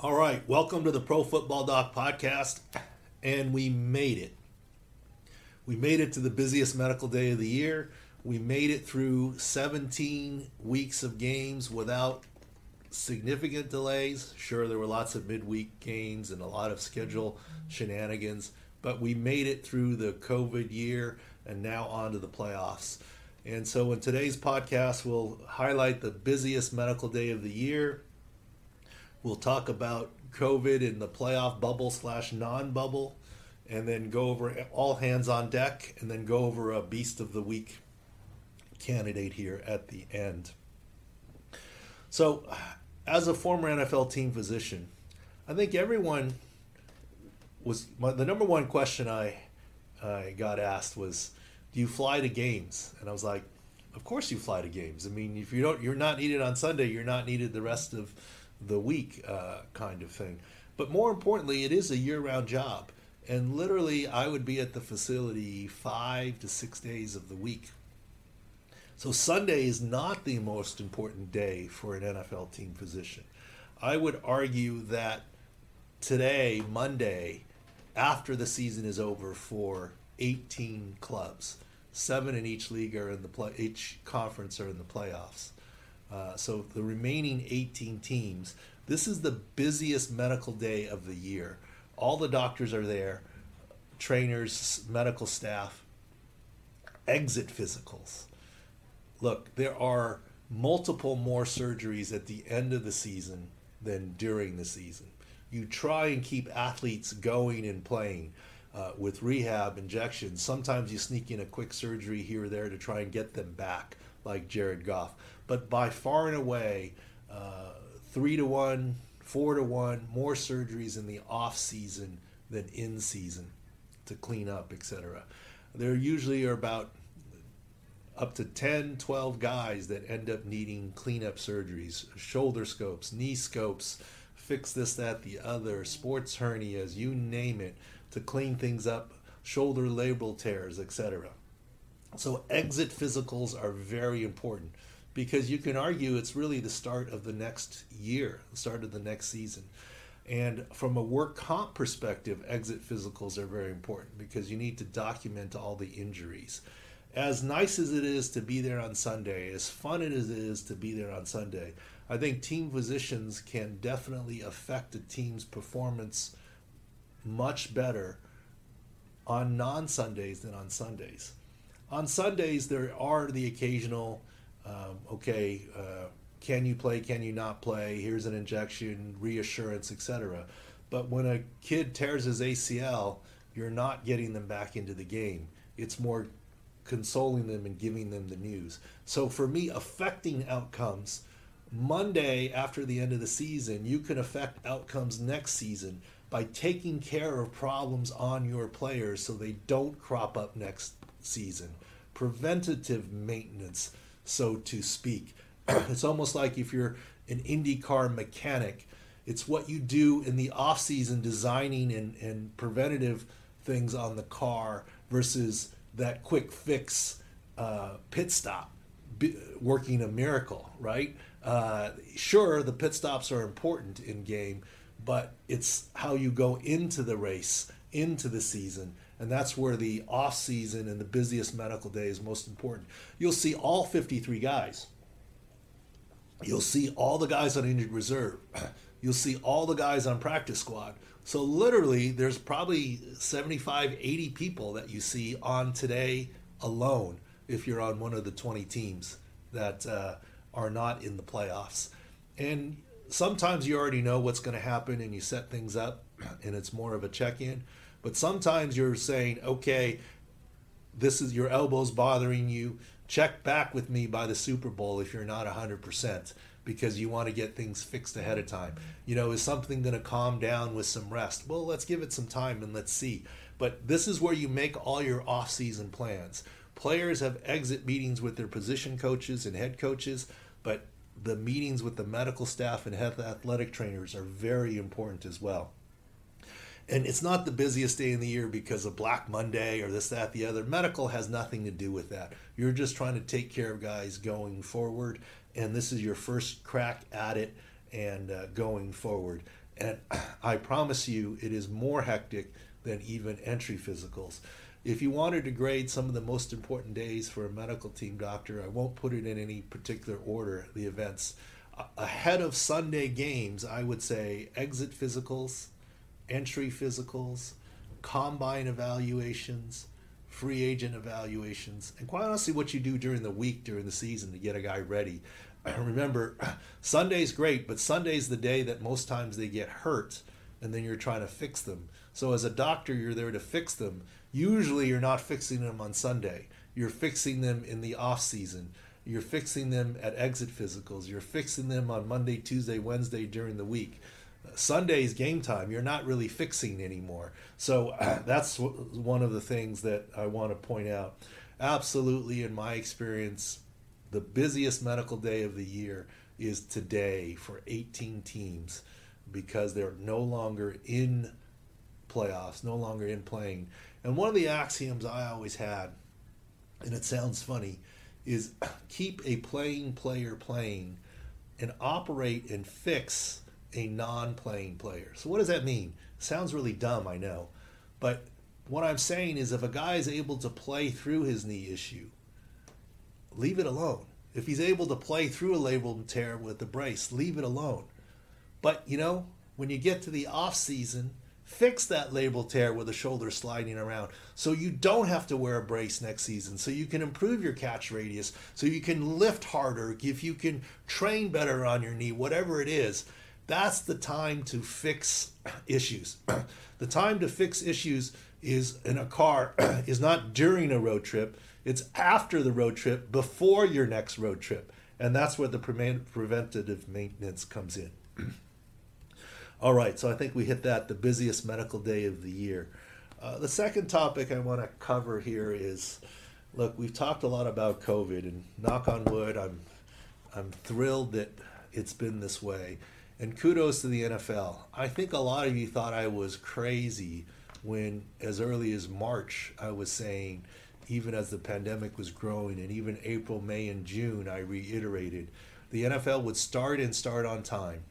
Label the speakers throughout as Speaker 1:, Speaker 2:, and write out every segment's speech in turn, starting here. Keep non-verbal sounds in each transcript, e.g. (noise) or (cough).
Speaker 1: All right, welcome to the Pro Football Doc podcast. And we made it. We made it to the busiest medical day of the year. We made it through 17 weeks of games without significant delays. Sure, there were lots of midweek games and a lot of schedule shenanigans, but we made it through the COVID year and now on to the playoffs. And so, in today's podcast, we'll highlight the busiest medical day of the year We'll talk about COVID in the playoff bubble slash non bubble, and then go over all hands on deck, and then go over a beast of the week candidate here at the end. So, as a former NFL team physician, I think everyone was my, the number one question I I got asked was, "Do you fly to games?" And I was like, "Of course you fly to games. I mean, if you don't, you're not needed on Sunday. You're not needed the rest of the week uh, kind of thing. But more importantly, it is a year round job. And literally, I would be at the facility five to six days of the week. So Sunday is not the most important day for an NFL team physician. I would argue that today, Monday, after the season is over for 18 clubs, seven in each league are in the play, each conference are in the playoffs. Uh, so the remaining 18 teams, this is the busiest medical day of the year. All the doctors are there, trainers, medical staff, exit physicals. Look, there are multiple more surgeries at the end of the season than during the season. You try and keep athletes going and playing. Uh, with rehab injections. Sometimes you sneak in a quick surgery here or there to try and get them back, like Jared Goff but by far and away, uh, three to one, four to one, more surgeries in the off season than in season to clean up, etc. There usually are about up to 10, 12 guys that end up needing cleanup surgeries, shoulder scopes, knee scopes, fix this, that, the other, sports hernias, you name it, to clean things up, shoulder labral tears, etc. So exit physicals are very important because you can argue it's really the start of the next year, the start of the next season. And from a work comp perspective, exit physicals are very important because you need to document all the injuries. As nice as it is to be there on Sunday, as fun as it is to be there on Sunday, I think team physicians can definitely affect a team's performance much better on non Sundays than on Sundays. On Sundays, there are the occasional um, okay, uh, can you play? Can you not play? Here's an injection, reassurance, etc. But when a kid tears his ACL, you're not getting them back into the game. It's more consoling them and giving them the news. So for me, affecting outcomes Monday after the end of the season, you can affect outcomes next season by taking care of problems on your players so they don't crop up next season. Preventative maintenance so to speak. (clears throat) it's almost like if you're an IndyCar mechanic, it's what you do in the off season designing and, and preventative things on the car versus that quick fix uh, pit stop working a miracle, right? Uh, sure, the pit stops are important in game, but it's how you go into the race, into the season, and that's where the off season and the busiest medical day is most important. You'll see all 53 guys. You'll see all the guys on injured reserve. (clears throat) You'll see all the guys on practice squad. So literally there's probably 75, 80 people that you see on today alone if you're on one of the 20 teams that uh, are not in the playoffs. And sometimes you already know what's going to happen and you set things up (clears throat) and it's more of a check-in but sometimes you're saying, okay, this is your elbow's bothering you. Check back with me by the Super Bowl if you're not 100% because you want to get things fixed ahead of time. You know, is something going to calm down with some rest? Well, let's give it some time and let's see. But this is where you make all your off-season plans. Players have exit meetings with their position coaches and head coaches, but the meetings with the medical staff and head athletic trainers are very important as well and it's not the busiest day in the year because of Black Monday or this, that, the other. Medical has nothing to do with that. You're just trying to take care of guys going forward, and this is your first crack at it and uh, going forward. And (clears throat) I promise you, it is more hectic than even entry physicals. If you wanted to grade some of the most important days for a medical team doctor, I won't put it in any particular order, the events. Ahead of Sunday games, I would say exit physicals, entry physicals, combine evaluations, free agent evaluations, and quite honestly, what you do during the week during the season to get a guy ready. (clears throat) Remember, (clears throat) Sunday's great, but Sunday's the day that most times they get hurt, and then you're trying to fix them. So as a doctor, you're there to fix them. Usually, you're not fixing them on Sunday. You're fixing them in the off season. You're fixing them at exit physicals. You're fixing them on Monday, Tuesday, Wednesday during the week. Sunday's game time, you're not really fixing anymore. So (clears throat) that's one of the things that I want to point out. Absolutely, in my experience, the busiest medical day of the year is today for 18 teams because they're no longer in playoffs, no longer in playing. And one of the axioms I always had, and it sounds funny, is (clears throat) keep a playing player playing and operate and fix a non playing player. So, what does that mean? Sounds really dumb, I know. But what I'm saying is if a guy is able to play through his knee issue, leave it alone. If he's able to play through a labral tear with the brace, leave it alone. But, you know, when you get to the off season, fix that labral tear with the shoulder sliding around so you don't have to wear a brace next season so you can improve your catch radius so you can lift harder if you can train better on your knee whatever it is that's the time to fix issues. the time to fix issues is in a car (clears throat) is not during a road trip, it's after the road trip, before your next road trip. And that's where the pre- preventative maintenance comes in. (clears throat) All right, so I think we hit that the busiest medical day of the year. Uh, the second topic I want to cover here is look, we've talked a lot about COVID, and knock on wood, I'm, I'm thrilled that it's been this way. And kudos to the NFL. I think a lot of you thought I was crazy when, as early as March, I was saying, even as the pandemic was growing, and even April, May, and June, I reiterated the NFL would start and start on time.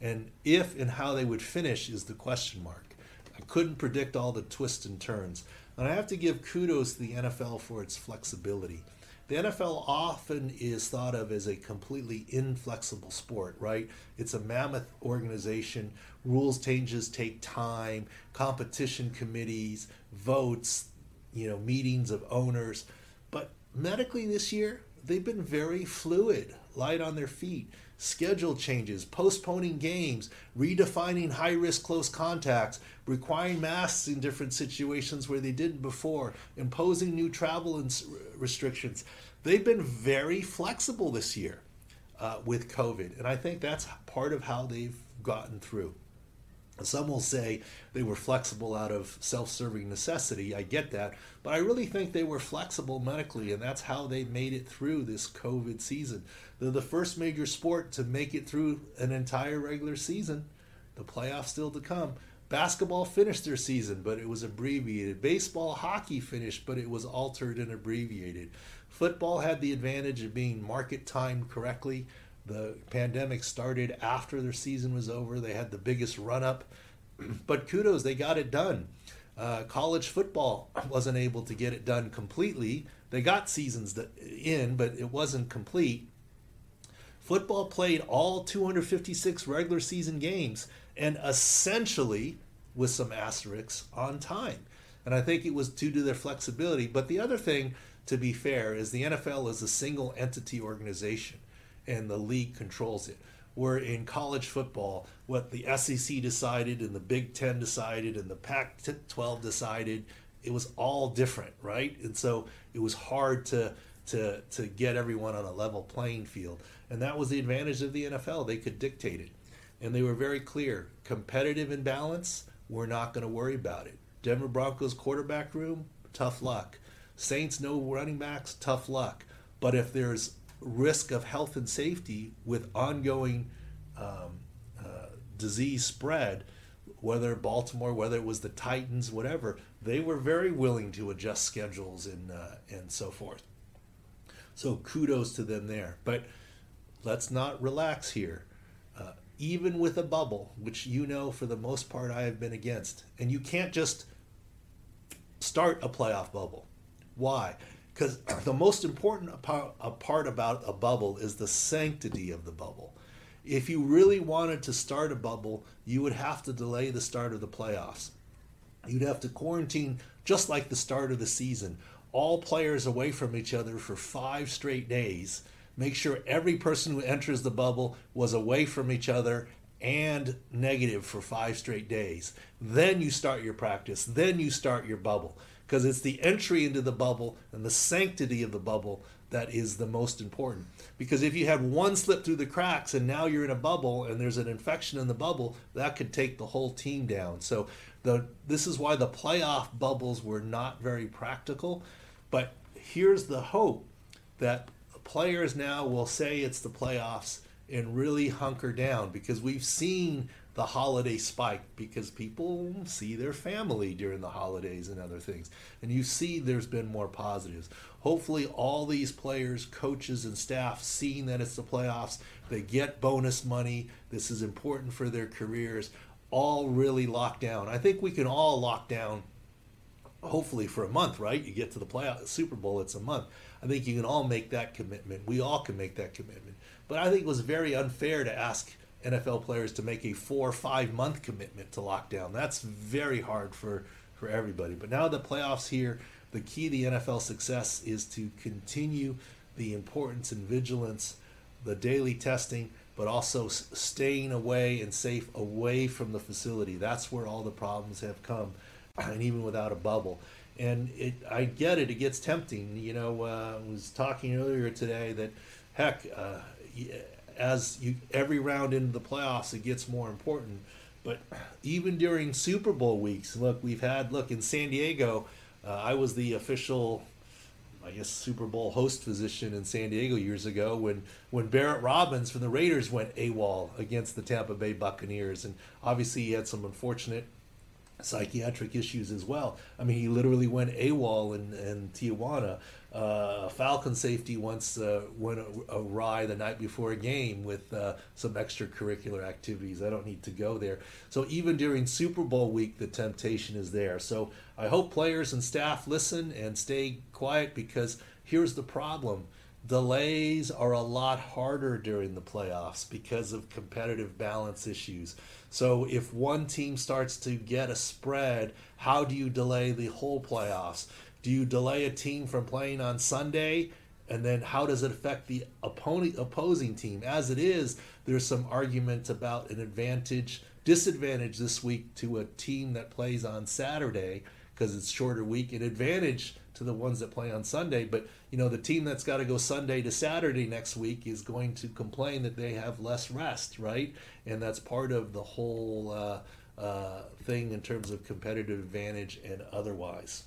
Speaker 1: And if and how they would finish is the question mark. I couldn't predict all the twists and turns. And I have to give kudos to the NFL for its flexibility the NFL often is thought of as a completely inflexible sport, right? It's a mammoth organization. Rules changes take time, competition committees, votes, you know, meetings of owners. But medically this year, they've been very fluid, light on their feet schedule changes, postponing games, redefining high risk close contacts, requiring masks in different situations where they didn't before, imposing new travel restrictions. They've been very flexible this year uh, with COVID, and I think that's part of how they've gotten through. Some will say they were flexible out of self serving necessity. I get that. But I really think they were flexible medically, and that's how they made it through this COVID season. They're the first major sport to make it through an entire regular season. The playoffs still to come. Basketball finished their season, but it was abbreviated. Baseball, hockey finished, but it was altered and abbreviated. Football had the advantage of being market timed correctly. The pandemic started after their season was over. They had the biggest run up, (clears throat) but kudos, they got it done. Uh, college football wasn't able to get it done completely. They got seasons in, but it wasn't complete. Football played all 256 regular season games and essentially, with some asterisks, on time. And I think it was due to their flexibility. But the other thing, to be fair, is the NFL is a single entity organization and the league controls it. Where in college football, what the SEC decided and the Big Ten decided and the Pac 12 decided, it was all different, right? And so it was hard to to to get everyone on a level playing field. And that was the advantage of the NFL. They could dictate it. And they were very clear. Competitive imbalance, we're not going to worry about it. Denver Broncos quarterback room, tough luck. Saints no running backs, tough luck. But if there's risk of health and safety with ongoing um, uh, disease spread, whether Baltimore, whether it was the Titans, whatever, they were very willing to adjust schedules and uh, and so forth. So kudos to them there. But let's not relax here. Even with a bubble, which you know for the most part I have been against, and you can't just start a playoff bubble. Why? Because (clears throat) the most important part about a bubble is the sanctity of the bubble. If you really wanted to start a bubble, you would have to delay the start of the playoffs. You'd have to quarantine just like the start of the season, all players away from each other for five straight days. Make sure every person who enters the bubble was away from each other and negative for five straight days. Then you start your practice. Then you start your bubble because it's the entry into the bubble and the sanctity of the bubble that is the most important. Because if you have one slip through the cracks and now you're in a bubble and there's an infection in the bubble, that could take the whole team down. So the this is why the playoff bubbles were not very practical. But here's the hope that players now will say it's the playoffs and really hunker down because we've seen the holiday spike because people see their family during the holidays and other things. And you see there's been more positives. Hopefully, all these players, coaches, and staff seeing that it's the playoffs, they get bonus money. This is important for their careers. All really lock down. I think we can all lock down hopefully for a month, right? You get to the playoff Super Bowl, it's a month. I think you can all make that commitment. We all can make that commitment. But I think it was very unfair to ask NFL players to make a four or five month commitment to lockdown. That's very hard for, for everybody. But now the playoffs here, the key to the NFL success is to continue the importance and vigilance, the daily testing, but also staying away and safe away from the facility. That's where all the problems have come, (clears throat) and even without a bubble. And it, I get it; it gets tempting. You know, uh, I was talking earlier today that, heck, uh, as you every round into the playoffs, it gets more important. But even during Super Bowl weeks, look, we've had look in San Diego. Uh, I was the official, I guess, Super Bowl host physician in San Diego years ago when when Barrett Robbins from the Raiders went AWOL against the Tampa Bay Buccaneers, and obviously he had some unfortunate psychiatric issues as well. I mean, he literally went AWOL in, in Tijuana. Uh, Falcon safety once uh, went awry the night before a game with uh, some extracurricular activities. I don't need to go there. So even during Super Bowl week, the temptation is there. So I hope players and staff listen and stay quiet because here's the problem. Delays are a lot harder during the playoffs because of competitive balance issues. So if one team starts to get a spread, how do you delay the whole playoffs? Do you delay a team from playing on Sunday? And then how does it affect the opponent opposing team? As it is, there's some argument about an advantage, disadvantage this week to a team that plays on Saturday because it's shorter week, an advantage to the ones that play on Sunday. But you know, the team that's got to go Sunday to Saturday next week is going to complain that they have less rest, right? And that's part of the whole uh, uh, thing in terms of competitive advantage and otherwise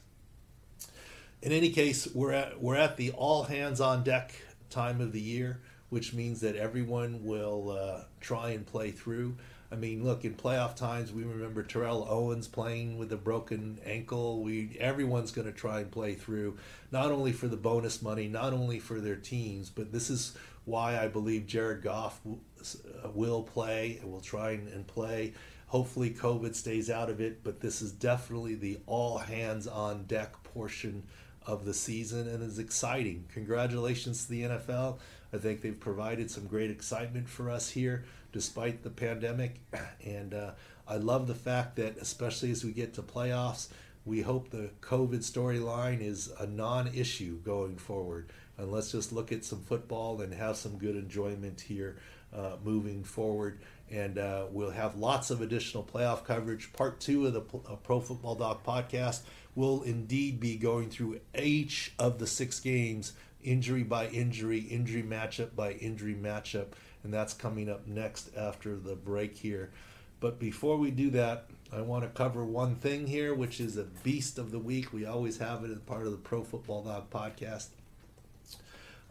Speaker 1: in any case, we're at we're at the all hands on deck time of the year, which means that everyone will uh, try and play through. I mean, look, in playoff times, we remember Terrell Owens playing with a broken ankle. We everyone's going to try and play through, not only for the bonus money, not only for their teams, but this is why I believe Jared Goff uh, will play and will try and play. Hopefully, COVID stays out of it, but this is definitely the all hands on deck portion of the season and is exciting. Congratulations to the NFL. I think they've provided some great excitement for us here despite the pandemic. (clears throat) And uh, I love the fact that, especially as we get to playoffs, we hope the COVID storyline is a non issue going forward. And let's just look at some football and have some good enjoyment here uh, moving forward. And uh, we'll have lots of additional playoff coverage. Part two of the uh, Pro Football Doc podcast will indeed be going through each of the six games, injury by injury, injury matchup by injury matchup. And that's coming up next after the break here. But before we do that, I want to cover one thing here, which is a beast of the week. We always have it as part of the Pro Football Doc podcast.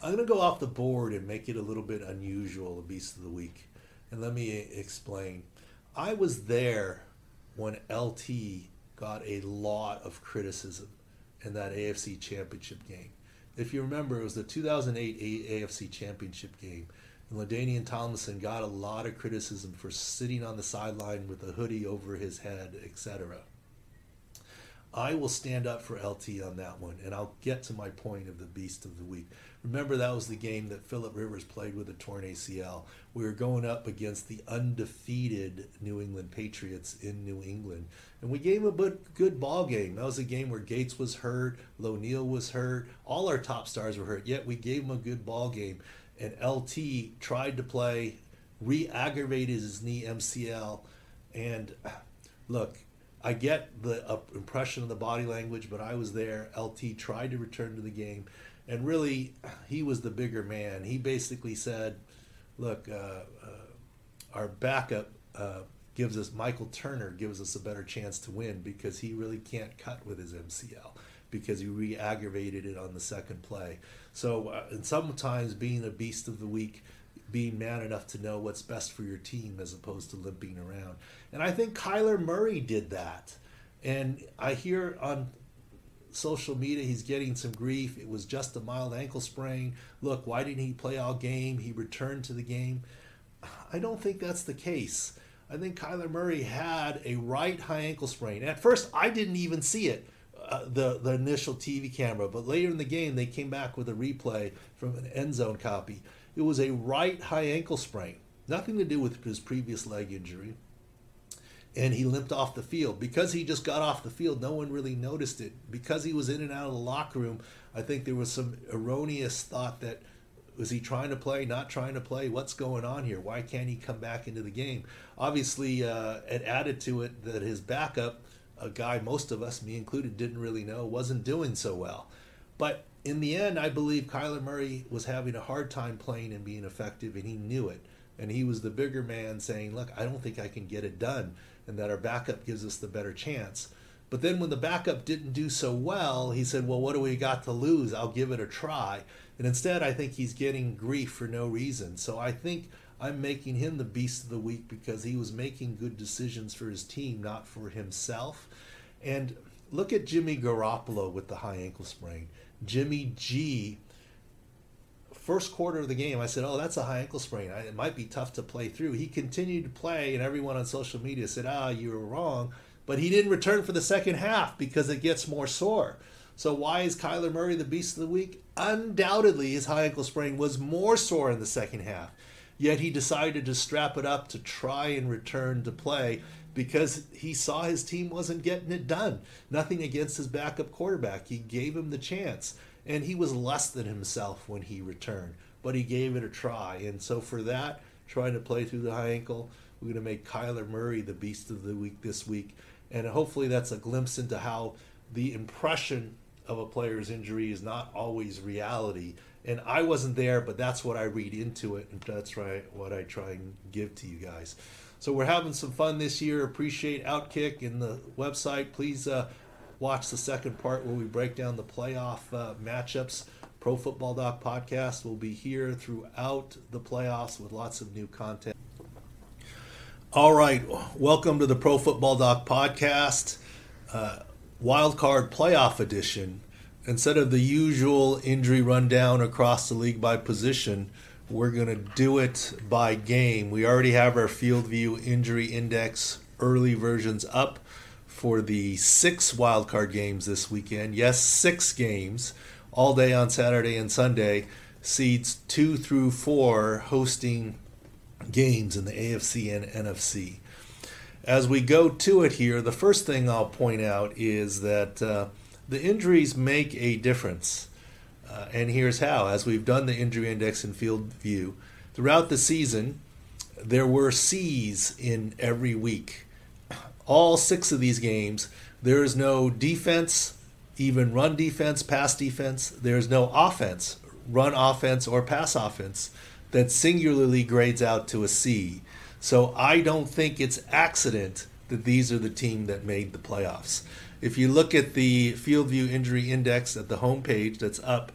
Speaker 1: I'm going to go off the board and make it a little bit unusual, a beast of the week. And let me explain. I was there when LT got a lot of criticism in that AFC championship game. If you remember, it was the 2008 AFC championship game. And LaDainian Tomlinson got a lot of criticism for sitting on the sideline with a hoodie over his head, etc. I will stand up for LT on that one, and I'll get to my point of the beast of the week. Remember, that was the game that Philip Rivers played with a torn ACL. We were going up against the undefeated New England Patriots in New England, and we gave him a good ball game. That was a game where Gates was hurt, Neal was hurt, all our top stars were hurt. Yet we gave him a good ball game, and LT tried to play, re-aggravated his knee MCL, and look, I get the uh, impression of the body language, but I was there. LT tried to return to the game, and really, he was the bigger man. He basically said, "Look, uh, uh, our backup uh, gives us Michael Turner gives us a better chance to win because he really can't cut with his MCL because he re-aggravated it on the second play." So, uh, and sometimes being a beast of the week being man enough to know what's best for your team as opposed to limping around. And I think Kyler Murray did that. And I hear on social media he's getting some grief. It was just a mild ankle sprain. Look, why didn't he play all game? He returned to the game. I don't think that's the case. I think Kyler Murray had a right high ankle sprain. At first, I didn't even see it. Uh, the the initial TV camera, but later in the game they came back with a replay from an end zone copy. It was a right high ankle sprain, nothing to do with his previous leg injury. And he limped off the field. Because he just got off the field, no one really noticed it. Because he was in and out of the locker room, I think there was some erroneous thought that was he trying to play, not trying to play? What's going on here? Why can't he come back into the game? Obviously, uh, it added to it that his backup, a guy most of us, me included, didn't really know, wasn't doing so well. But in the end, I believe Kyler Murray was having a hard time playing and being effective, and he knew it. And he was the bigger man saying, Look, I don't think I can get it done, and that our backup gives us the better chance. But then when the backup didn't do so well, he said, Well, what do we got to lose? I'll give it a try. And instead, I think he's getting grief for no reason. So I think I'm making him the beast of the week because he was making good decisions for his team, not for himself. And look at Jimmy Garoppolo with the high ankle sprain. Jimmy G. First quarter of the game, I said, "Oh, that's a high ankle sprain. It might be tough to play through." He continued to play, and everyone on social media said, "Ah, you were wrong." But he didn't return for the second half because it gets more sore. So why is Kyler Murray the beast of the week? Undoubtedly, his high ankle sprain was more sore in the second half. Yet he decided to strap it up to try and return to play because he saw his team wasn't getting it done. Nothing against his backup quarterback. He gave him the chance. And he was less than himself when he returned, but he gave it a try. And so for that, trying to play through the high ankle, we're going to make Kyler Murray the beast of the week this week. And hopefully that's a glimpse into how the impression of a player's injury is not always reality. And I wasn't there, but that's what I read into it, and that's right what I try and give to you guys. So we're having some fun this year. Appreciate Outkick and the website. Please uh, watch the second part where we break down the playoff uh, matchups. Pro Football Doc podcast will be here throughout the playoffs with lots of new content. All right, welcome to the Pro Football Doc podcast, uh, wild card playoff edition. Instead of the usual injury rundown across the league by position, we're going to do it by game. We already have our Field View Injury Index early versions up for the six wildcard games this weekend. Yes, six games all day on Saturday and Sunday. Seeds two through four hosting games in the AFC and NFC. As we go to it here, the first thing I'll point out is that uh, the injuries make a difference. Uh, and here's how. As we've done the injury index and field view, throughout the season, there were C's in every week. All six of these games, there is no defense, even run defense, pass defense. There's no offense, run offense, or pass offense that singularly grades out to a C. So I don't think it's accident that these are the team that made the playoffs. If you look at the Field View Injury Index at the homepage that's up,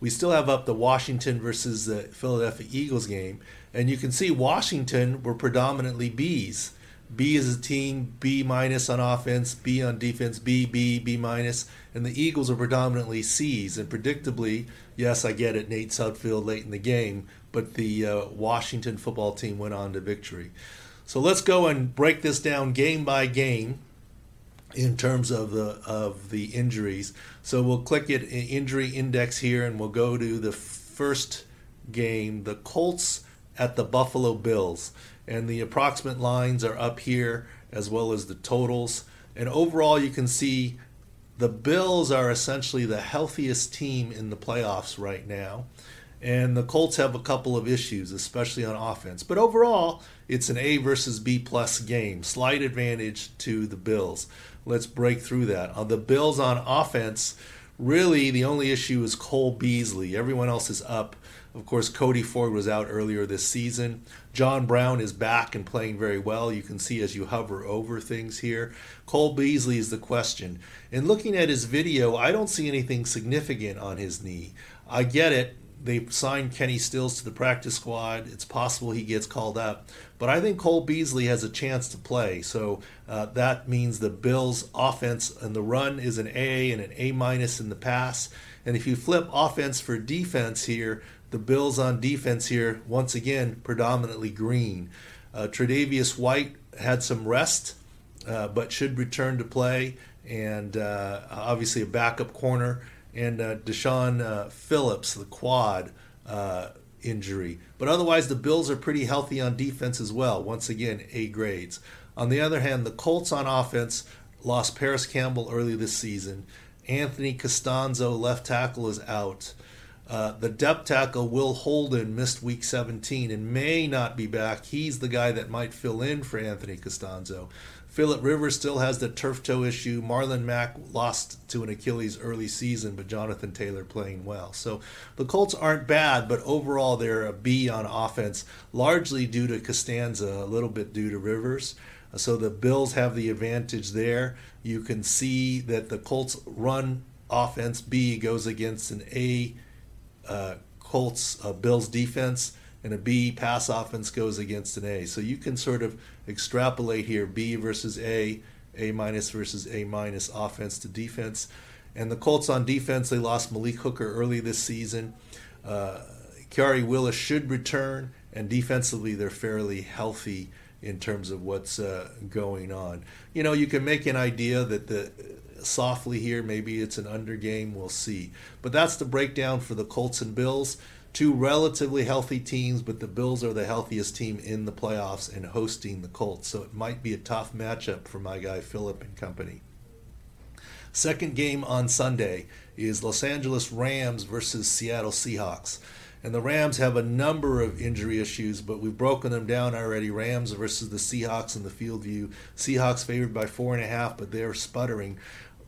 Speaker 1: we still have up the Washington versus the Philadelphia Eagles game, and you can see Washington were predominantly B's. B is a team, B minus on offense, B on defense, B, B, B. And the Eagles are predominantly C's. And predictably, yes, I get it, Nate Sudfeld late in the game, but the uh, Washington football team went on to victory. So let's go and break this down game by game in terms of the of the injuries. So we'll click it injury index here, and we'll go to the first game, the Colts at the Buffalo Bills, and the approximate lines are up here as well as the totals. And overall, you can see the Bills are essentially the healthiest team in the playoffs right now. And the Colts have a couple of issues, especially on offense. But overall, it's an A versus B plus game. Slight advantage to the Bills. Let's break through that. On the Bills on offense, really the only issue is Cole Beasley. Everyone else is up. Of course, Cody Ford was out earlier this season. John Brown is back and playing very well. You can see as you hover over things here. Cole Beasley is the question. And looking at his video, I don't see anything significant on his knee. I get it they signed Kenny Stills to the practice squad. It's possible he gets called up, but I think Cole Beasley has a chance to play. So uh, that means the Bills' offense and the run is an A and an A minus in the pass. And if you flip offense for defense here, the Bills on defense here once again predominantly green. Uh, Tre'Davious White had some rest, uh, but should return to play, and uh, obviously a backup corner and uh, Deshaun uh, Phillips, the quad uh, injury. But otherwise, the Bills are pretty healthy on defense as well. Once again, A grades. On the other hand, the Colts on offense lost Parris Campbell early this season. Anthony Castonzo, left tackle, is out. Uh, the depth tackle, Will Holden, missed week 17 and may not be back. He's the guy that might fill in for Anthony Castonzo. Philip Rivers still has the turf toe issue. Marlon Mack lost to an Achilles early season, but Jonathan Taylor playing well. So the Colts aren't bad, but overall they're a B on offense, largely due to Castonzo, a little bit due to Rivers. So the Bills have the advantage there. You can see that the Colts run offense B goes against an A uh, Colts uh, Bills defense and a B pass offense goes against an A. So you can sort of extrapolate here B versus A, A minus versus A minus offense to defense. And the Colts on defense, they lost Malik Hooker early this season. Uh, Khari Willis should return, and defensively, they're fairly healthy in terms of what's uh, going on. You know, you can make an idea that the softly here, maybe it's an under game, we'll see. But that's the breakdown for the Colts and Bills two relatively healthy teams, but the Bills are the healthiest team in the playoffs and hosting the Colts. So it might be a tough matchup for my guy Philip and company. Second game on Sunday is Los Angeles Rams versus Seattle Seahawks. And the Rams have a number of injury issues, but we've broken them down already. Rams versus the Seahawks in the field view. Seahawks favored by four and a half, but they're sputtering.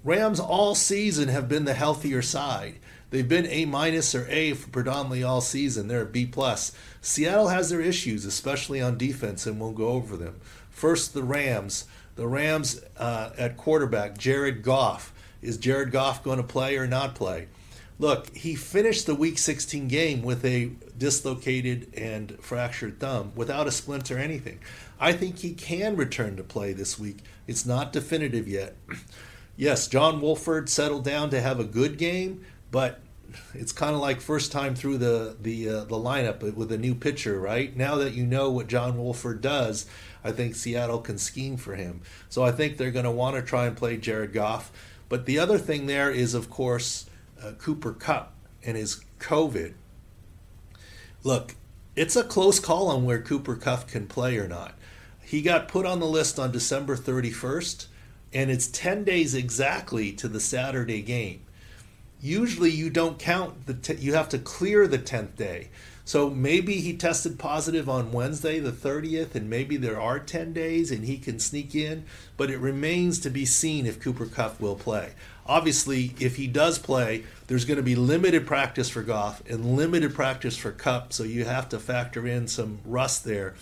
Speaker 1: Rams all season have been the healthier side. They've been A minus or A for predominantly all season. They're a B plus. Seattle has their issues, especially on defense, and we'll go over them. First, the Rams. The Rams uh, at quarterback, Jared Goff. Is Jared Goff going to play or not play? Look, he finished the Week 16 game with a dislocated and fractured thumb without a splint or anything. I think he can return to play this week. It's not definitive yet. Yes, John Wolford settled down to have a good game, but it's kind of like first time through the the uh, the lineup with a new pitcher, right? Now that you know what John Wolford does, I think Seattle can scheme for him. So I think they're going to want to try and play Jared Goff. But the other thing there is, of course, uh, Cooper Kupp and his COVID. Look, it's a close call on where Cooper Kupp can play or not. He got put on the list on December 31st, and it's 10 days exactly to the Saturday game. Usually you don't count the t- you have to clear the 10th day. So maybe he tested positive on wednesday the 30th and maybe there are 10 days and he can sneak in but it remains to be seen if cooper kupp will play. Obviously if he does play there's going to be limited practice for goff and limited practice for Kupp, so you have to factor in some rust there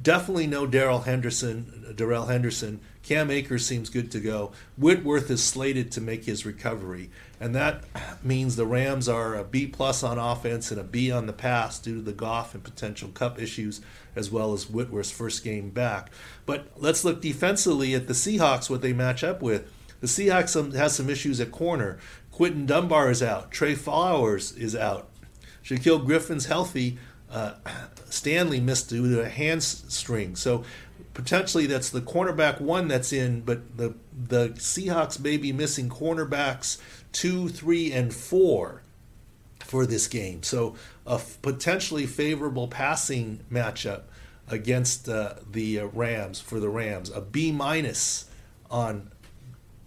Speaker 1: Definitely no Darrell Henderson. Darrell Henderson. Cam Akers seems good to go. Whitworth is slated to make his recovery, and that means the Rams are a B plus on offense and a B on the pass due to the Goff and potential Kupp issues, as well as Whitworth's first game back. But let's look defensively at the Seahawks, what they match up with. The Seahawks has some issues at corner. Quinton Dunbar is out. Tre Flowers is out. Shaquill Griffin's healthy. Uh, (clears throat) Stanley missed due to a hamstring. So potentially that's the cornerback one that's in, but the the Seahawks may be missing cornerbacks two, three, and four for this game. So a potentially favorable passing matchup against uh, the uh, Rams for the Rams. A B minus on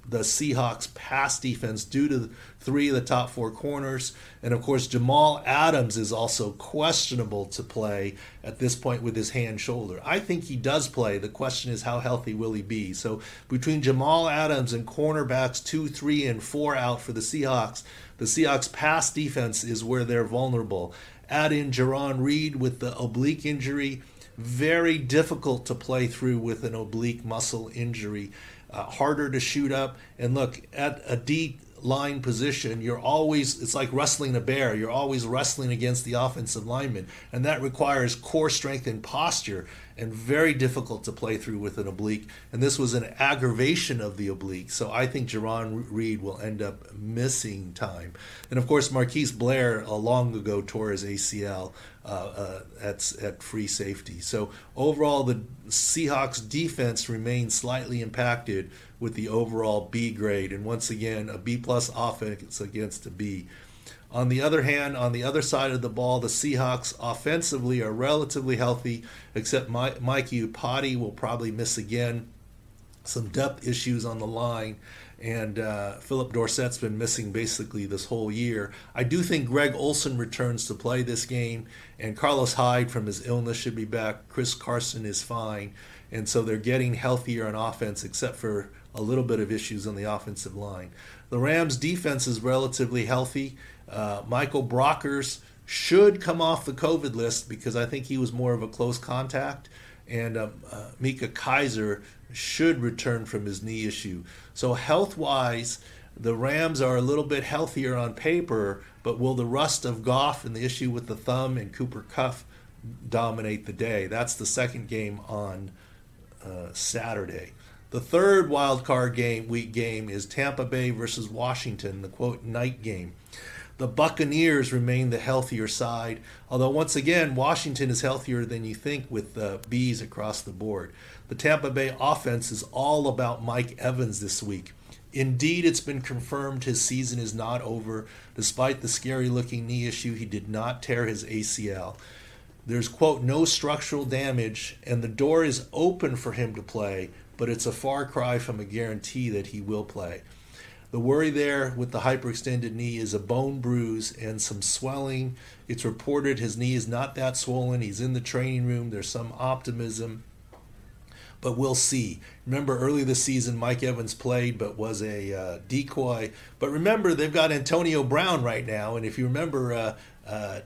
Speaker 1: the Seahawks pass defense due to three of the top four corners. And of course, Jamal Adams is also questionable to play at this point with his hand shoulder. I think he does play. The question is, how healthy will he be? So, between Jamal Adams and cornerbacks two, three, and four out for the Seahawks, the Seahawks pass defense is where they're vulnerable. Add in Jarran Reed with the oblique injury. Very difficult to play through with an oblique muscle injury uh, harder to shoot up. And look, at a D line position, you're always, it's like wrestling a bear. You're always wrestling against the offensive lineman. And that requires core strength and posture and very difficult to play through with an oblique. And this was an aggravation of the oblique. So I think Jarran Reed will end up missing time. And of course, Marquise Blair a long ago tore his ACL uh, uh, at, at free safety. So overall, the Seahawks defense remains slightly impacted with the overall B grade. And once again, a B plus offense against a B. On the other hand, on the other side of the ball, the Seahawks offensively are relatively healthy, except Mike Iupati will probably miss again. Some depth issues on the line, and uh, Phillip Dorsett's been missing basically this whole year. I do think Greg Olsen returns to play this game, and Carlos Hyde from his illness should be back. Chris Carson is fine, and so they're getting healthier on offense, except for a little bit of issues on the offensive line. The Rams' defense is relatively healthy. Uh, Michael Brockers should come off the COVID list because I think he was more of a close contact. And um, uh, Micah Kiser should return from his knee issue. So, health wise, the Rams are a little bit healthier on paper, but will the rust of Goff and the issue with the thumb and Cooper Kupp dominate the day? That's the second game on uh, Saturday. The third wild card game week game is Tampa Bay versus Washington, the quote night game. The Buccaneers remain the healthier side, although once again, Washington is healthier than you think with the bees across the board. The Tampa Bay offense is all about Mike Evans this week. Indeed, it's been confirmed his season is not over. Despite the scary looking knee issue, he did not tear his ACL. There's, quote, no structural damage, and the door is open for him to play, but it's a far cry from a guarantee that he will play. The worry there with the hyperextended knee is a bone bruise and some swelling. It's reported his knee is not that swollen. He's in the training room. There's some optimism, but we'll see. Remember, early this season, Mike Evans played but was a uh, decoy. But remember, they've got Antonio Brown right now. And if you remember, uh, uh,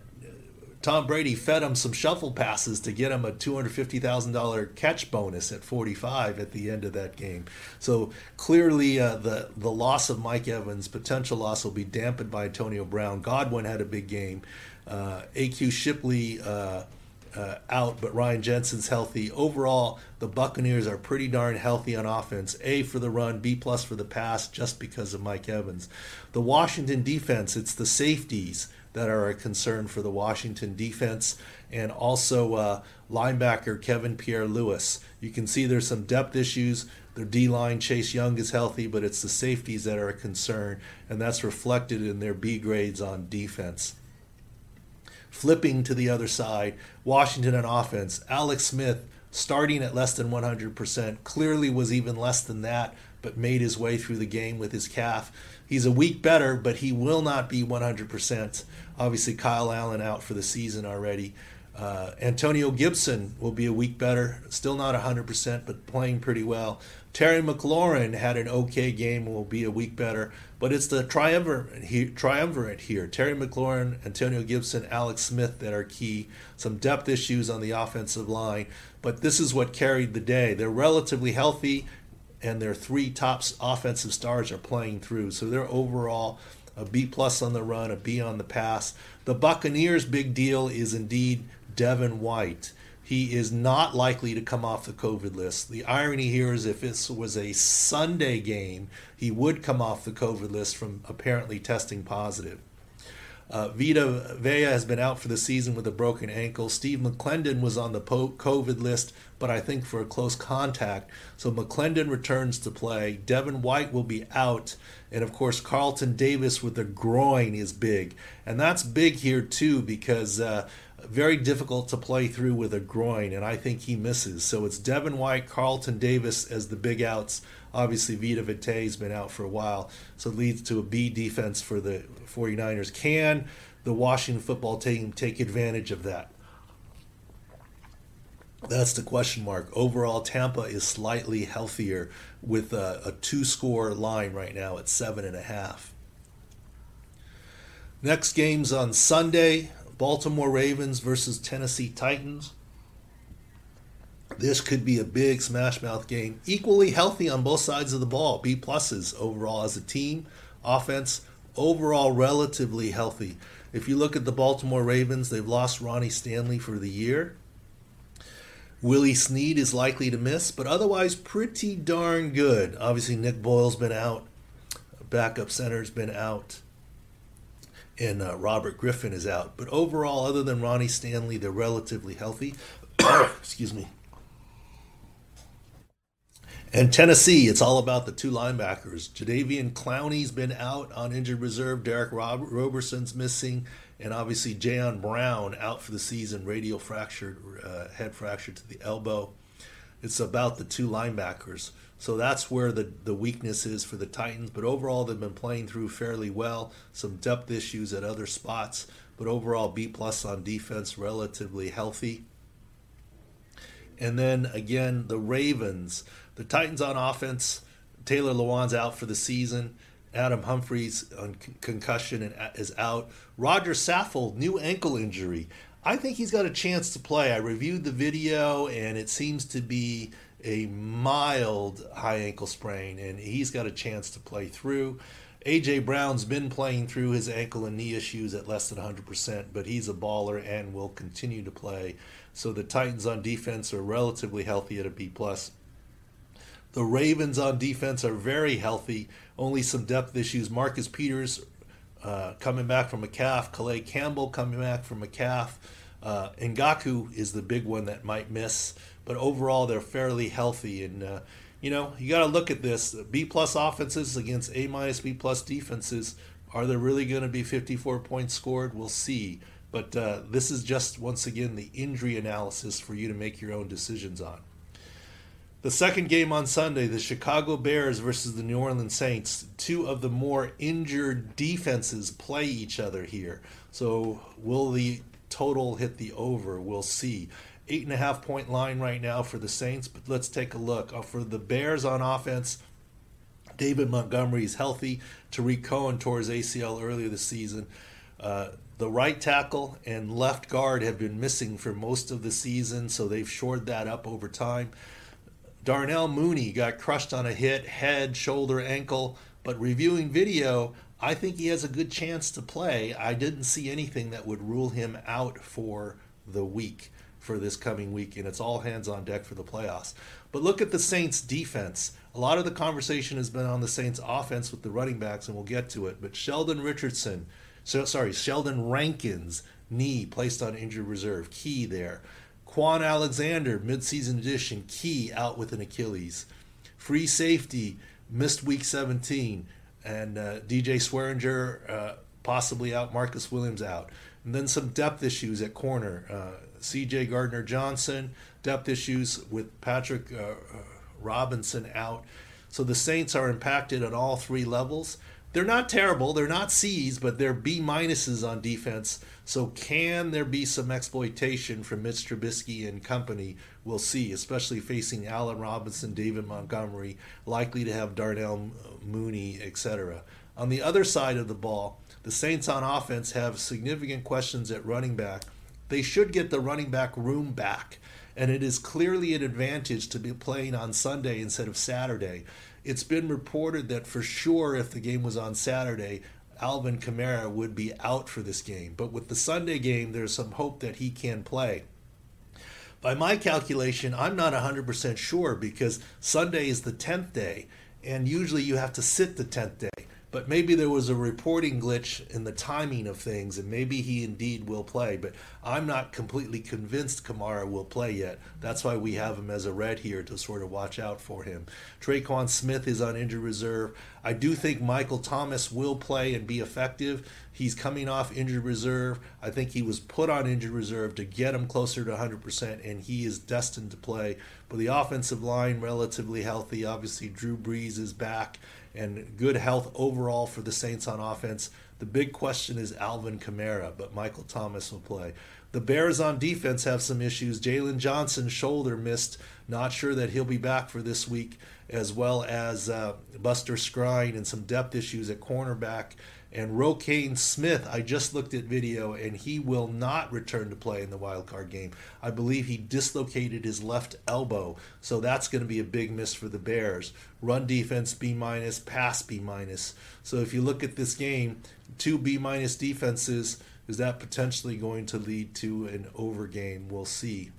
Speaker 1: Tom Brady fed him some shuffle passes to get him a $250,000 catch bonus at 45 at the end of that game. So clearly, uh, the the loss of Mike Evans, potential loss, will be dampened by Antonio Brown. Godwin had a big game. Uh, AQ Shipley uh, uh, out, but Ryan Jensen's healthy. Overall, the Buccaneers are pretty darn healthy on offense. A for the run, B plus for the pass, just because of Mike Evans. The Washington defense, it's the safeties that are a concern for the Washington defense, and also uh, linebacker Kevin Pierre Louis. You can see there's some depth issues. Their D line, Chase Young, is healthy, but it's the safeties that are a concern, and that's reflected in their B grades on defense. Flipping to the other side, Washington on offense. Alex Smith starting at less than 100%, clearly was even less than that, but made his way through the game with his calf. He's a week better, but he will not be 100%. Obviously, Kyle Allen out for the season already. Uh, Antonio Gibson will be a week better, still not 100%, but playing pretty well. Terry McLaurin had an okay game, will be a week better, but it's the triumvirate here, triumvirate here. Terry McLaurin, Antonio Gibson, Alex Smith that are key. Some depth issues on the offensive line, but this is what carried the day. They're relatively healthy, and their three top offensive stars are playing through. So they're overall a B plus on the run, a B on the pass. The Buccaneers' big deal is indeed Devin White. He is not likely to come off the COVID list. The irony here is if this was a Sunday game, he would come off the COVID list from apparently testing positive. Uh, Vita Vea has been out for the season with a broken ankle. Steve McLendon was on the COVID list, but I think for a close contact. So McLendon returns to play. Devin White will be out. And of course, Carlton Davis with the groin is big. And that's big here, too, because uh, very difficult to play through with a groin, and I think he misses. So it's Devin White, Carlton Davis as the big outs. Obviously, Vita Vea has been out for a while, so it leads to a B defense for the 49ers. Can the Washington football team take advantage of that? That's the question mark. Overall, Tampa is slightly healthier with a, a two score line right now at seven and a half. Next game's on Sunday. Baltimore Ravens versus Tennessee Titans. This could be a big smash mouth game. Equally healthy on both sides of the ball. B pluses overall as a team. Offense overall relatively healthy. If you look at the Baltimore Ravens, they've lost Ronnie Stanley for the year. Willie Snead is likely to miss, but otherwise pretty darn good. Obviously, Nick Boyle's been out. Backup center's been out and uh, Robert Griffin is out. But overall, other than Ronnie Stanley, they're relatively healthy. (coughs) Excuse me. And Tennessee, it's all about the two linebackers. Jadeveon Clowney's been out on injured reserve. Derick Rob- Roberson's missing. And obviously, Jayon Brown out for the season, radial fractured, uh, head fracture to the elbow. It's about the two linebackers. So that's where the, the weakness is for the Titans. But overall, they've been playing through fairly well. Some depth issues at other spots, but overall, B plus on defense, relatively healthy. And then again, the Ravens, the Titans on offense. Taylor Lewan's out for the season. Adam Humphries on concussion and is out. Roger Saffold, new ankle injury. I think he's got a chance to play. I reviewed the video, and it seems to be a mild high ankle sprain, and he's got a chance to play through. AJ Brown's been playing through his ankle and knee issues at less than 100%, but he's a baller and will continue to play. So the Titans on defense are relatively healthy at a B plus. The Ravens on defense are very healthy. Only some depth issues. Marcus Peters uh, coming back from a calf. Calais Campbell coming back from a calf. Uh, Ngakoue is the big one that might miss but overall they're fairly healthy. And uh, you know, you got to look at this: B plus offenses against A minus B plus defenses. Are there really going to be 54 points scored? We'll see. But uh, this is just once again the injury analysis for you to make your own decisions on. The second game on Sunday, the Chicago Bears versus the New Orleans Saints. Two of the more injured defenses play each other here. So, will the total hit the over? We'll see eight and a half point line right now for the Saints, but let's take a look. Uh, for the Bears on offense, David Montgomery is healthy. Tarik Cohen tore his ACL earlier this season. Uh, the right tackle and left guard have been missing for most of the season, so they've shored that up over time. Darnell Mooney got crushed on a hit, head, shoulder, ankle, but reviewing video, I think he has a good chance to play. I didn't see anything that would rule him out for the week for this coming week, and it's all hands on deck for the playoffs. But look at the Saints' defense. A lot of the conversation has been on the Saints' offense with the running backs, and we'll get to it. But Sheldon Richardson, so sorry, Sheldon Rankins, knee placed on injured reserve, key there. Kwon Alexander, midseason addition, key out with an Achilles. Free safety, missed week 17. And uh, DJ Swearinger, uh, possibly out. Marcus Williams out. And then some depth issues at corner. Uh, C.J. Gardner Johnson, depth issues with Patrick uh, uh, Robinson out. So the Saints are impacted on all three levels. They're not terrible. They're not C's, but they're B minuses on defense. So can there be some exploitation from Mitch Trubisky and company? We'll see, especially facing Allen Robinson, David Montgomery, likely to have Darnell Mooney, etc. On the other side of the ball, the Saints on offense have significant questions at running back. They should get the running back room back, and it is clearly an advantage to be playing on Sunday instead of Saturday. It's been reported that for sure, if the game was on Saturday, Alvin Kamara would be out for this game. But with the Sunday game, there's some hope that he can play. By my calculation, I'm not 100% sure because Sunday is the 10th day, and usually you have to sit the 10th day but maybe there was a reporting glitch in the timing of things, and maybe he indeed will play. But I'm not completely convinced Kamara will play yet. That's why we have him as a red here to sort of watch out for him. Tre'Quan Smith is on injured reserve. I do think Michael Thomas will play and be effective. He's coming off injured reserve. I think he was put on injured reserve to get him closer to 100%, and he is destined to play. But the offensive line, relatively healthy. Obviously, Drew Brees is back and good health overall for the Saints on offense. The big question is Alvin Kamara, but Michael Thomas will play. The Bears on defense have some issues. Jaylon Johnson's shoulder missed. Not sure that he'll be back for this week, as well as uh, Buster Skrine and some depth issues at cornerback. And Roquan Smith, I just looked at video, and he will not return to play in the wild card game. I believe he dislocated his left elbow, so that's going to be a big miss for the Bears. Run defense B minus, pass B minus. So if you look at this game, two B minus defenses, is that potentially going to lead to an over game? We'll see.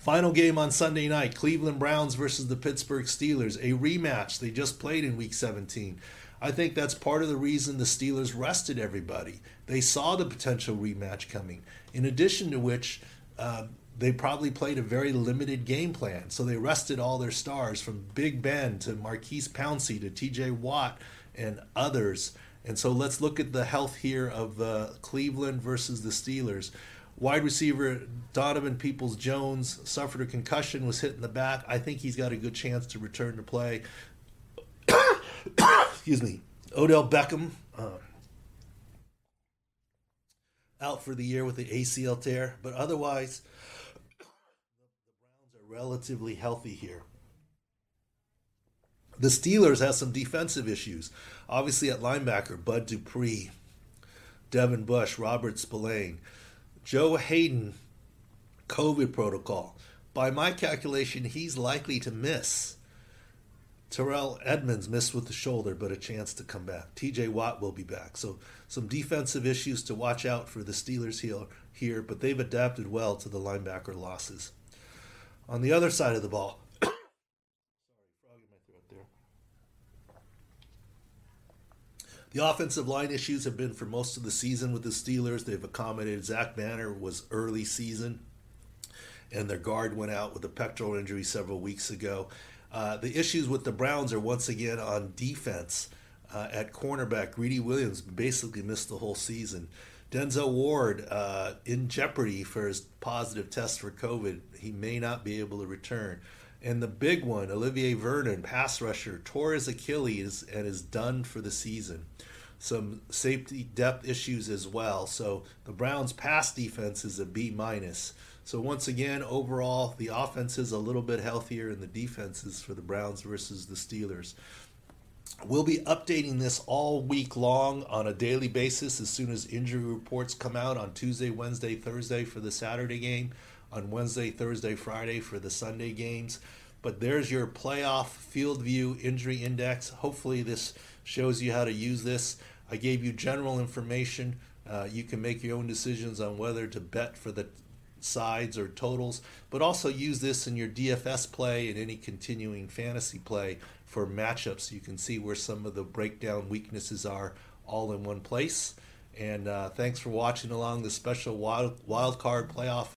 Speaker 1: Final game on Sunday night Cleveland Browns versus the Pittsburgh Steelers, a rematch. They just played in week 17. I think that's part of the reason the Steelers rested everybody. They saw the potential rematch coming. In addition to which, uh, they probably played a very limited game plan. So they rested all their stars from Big Ben to Maurkice Pouncey to TJ Watt and others. And so let's look at the health here of uh, Cleveland versus the Steelers. Wide receiver Donovan Peoples Jones suffered a concussion, was hit in the back. I think he's got a good chance to return to play. Excuse me, Odell Beckham uh, out for the year with the ACL tear, but otherwise, (coughs) the Browns are relatively healthy here. The Steelers have some defensive issues. Obviously, at linebacker, Bud Dupree, Devin Bush, Robert Spillane, Joe Haden, COVID protocol. By my calculation, he's likely to miss. Terrell Edmunds missed with the shoulder, but a chance to come back. TJ Watt will be back. So some defensive issues to watch out for the Steelers here, but they've adapted well to the linebacker losses. On the other side of the ball. (coughs) (coughs) The offensive line issues have been for most of the season with the Steelers. They've accommodated Zach Banner was early season, and their guard went out with a pectoral injury several weeks ago. Uh, the issues with the Browns are once again on defense. Uh, at cornerback, Greedy Williams basically missed the whole season. Denzel Ward uh, in jeopardy for his positive test for COVID. He may not be able to return. And the big one, Olivier Vernon, pass rusher, tore his Achilles and is done for the season. Some safety depth issues as well. So the Browns' pass defense is a B minus. So once again, overall, the offense is a little bit healthier, and the defense is for the Browns versus the Steelers. We'll be updating this all week long on a daily basis as soon as injury reports come out on Tuesday, Wednesday, Thursday for the Saturday game, on Wednesday, Thursday, Friday for the Sunday games. But there's your playoff field view injury index. Hopefully, this shows you how to use this. I gave you general information. Uh, you can make your own decisions on whether to bet for the sides or totals, but also use this in your DFS play and any continuing fantasy play for matchups. You can see where some of the breakdown weaknesses are all in one place. And uh, thanks for watching along the special wild, wild card playoff